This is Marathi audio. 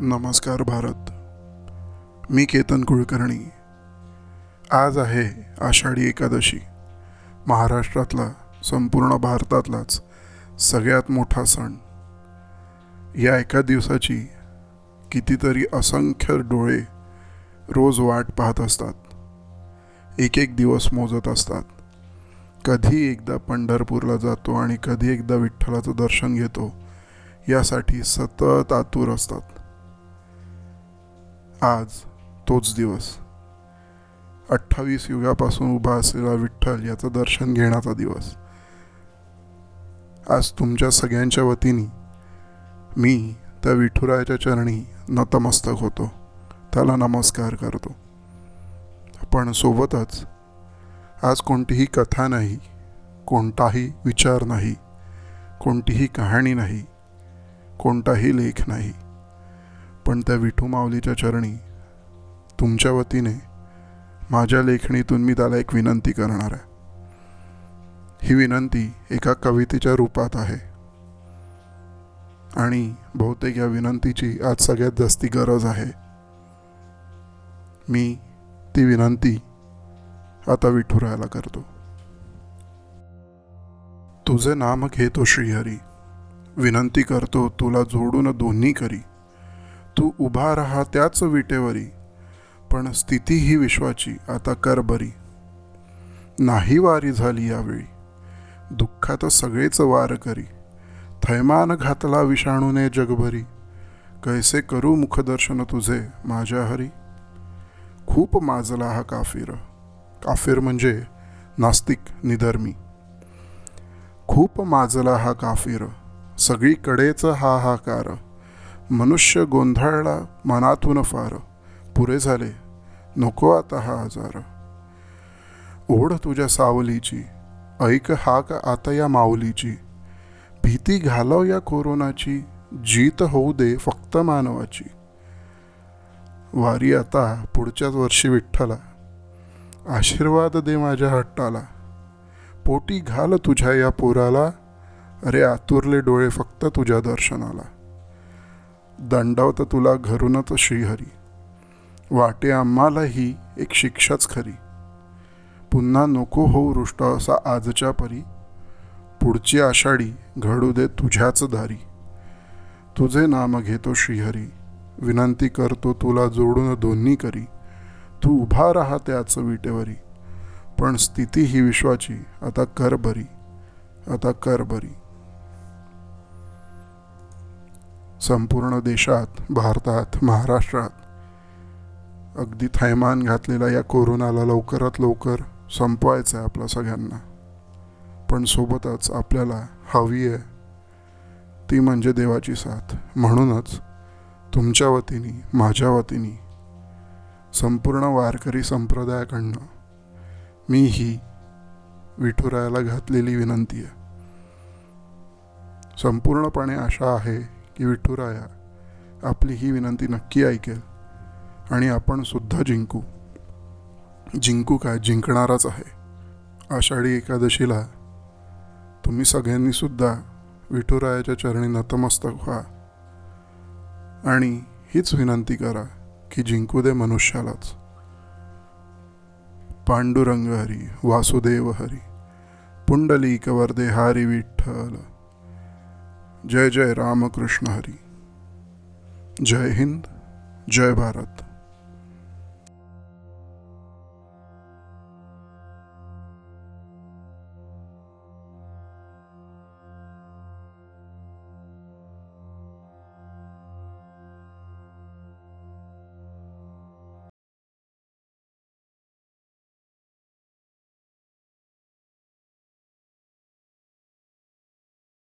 नमस्कार भारत. मी केतन कुलकर्णी. आज आहे आषाढी एकादशी. महाराष्ट्रातला संपूर्ण भारतातलाच सगळ्यात मोठा सण. या एका दिवसाची कितीतरी असंख्य डोळे रोज वाट पाहत असतात. एक एक दिवस मोजत असतात. कधी एकदा पंढरपूरला जातो आणि कधी एकदा विठ्ठलाचं दर्शन घेतो यासाठी सतत आतुर असतात. आज तोच दिवस. अठ्ठावीस युगापासून उभा असलेला विठ्ठल याचं दर्शन घेण्याचा दिवस. आज तुमच्या सगळ्यांच्या वतीने मी त्या विठुरायाच्या चरणी नतमस्तक होतो. त्याला नमस्कार करतो. पण सोबतच आज कोणतीही कथा नाही कोणताही विचार नाही कोणतीही कहाणी नाही कोणताही लेख नाही पण त्या विठू माऊलीच्या चरणी तुमच्या वतीने माझ्या लेखणीतून मी त्याला एक विनंती करणार आहे. ही विनंती एका कवितेच्या रूपात आहे. आणि बहुतेक या विनंतीची आज सगळ्यात जास्ती गरज आहे. मी ती विनंती आता विठुरायला करतो. तुझे नाम घेतो श्रीहरी. विनंती करतो तुला जोडून दोन्ही करी. तू उभा राहा त्याच विटेवरी पण स्थिती ही विश्वाची आता कर बरी. नाही वारी झाली यावेळी दुःखात सगळेच वार करी. थैमान घातला विषाणूने जगभरी कैसे करू मुखदर्शन तुझे माझ्या हरी? खूप माजला हा काफिर काफिर म्हणजे नास्तिक निधर्मी. खूप माजला हा काफिर सगळीकडेच हा हाकार मनुष्य गोंधळला मनातून फार. पुरे झाले. नको आता हा आजार. ओढ तुझ्या सावलीची. ऐक हाक आता या माऊलीची. भीती घालव या कोरोनाची. जीत होऊ दे फक्त मानवाची. वारी आता पुढच्याच वर्षी विठ्ठला. आशीर्वाद दे माझ्या हट्टाला. पोटी घाल तुझ्या या पोराला. अरे आतुरले डोळे फक्त तुझ्या दर्शनाला. दंडवत तुला घरूनच श्रीहरी. वाटे आम्हालाही एक शिक्षाच खरी. पुन्हा नको होऊ रुष्ट असा आजच्या परी. पुढची आषाढी घडू दे तुझ्याच दारी. तुझे नाम घेतो श्रीहरी. विनंती करतो तुला जोडून दोन्ही करी. तू उभा राहा त्याच विटेवरी. पण स्थिती ही विश्वाची. आता कर बरी. आता कर बरी. संपूर्ण देशात भारतात महाराष्ट्रात. अगदी थैमान घातलेला या कोरोनाला लवकरात लवकर संपवायचं आहे आपल्या सगळ्यांना. पण सोबतच आपल्याला हवी आहे. ती म्हणजे देवाची साथ. म्हणूनच तुमच्या वतीने माझ्या वतीने संपूर्ण वारकरी संप्रदायाकडनं मी ही विठुरायाला घातलेली विनंती आहे. संपूर्णपणे आशा आहे की विठुराया आपली ही विनंती नक्की ऐकेल आणि आपण सुद्धा जिंकू. जिंकू काय? जिंकणारच आहे. आषाढी एकादशीला तुम्ही सगळ्यांनी सुद्धा विठुरायाच्या चरणी नतमस्तक व्हा. आणि हीच विनंती करा की जिंकू दे मनुष्यालाच. पांडुरंग हरी वासुदेव हरी पुंडलिक वरदे हरी विठ्ठल. जय जय रामकृष्ण हरी. जय हिंद जय भारत.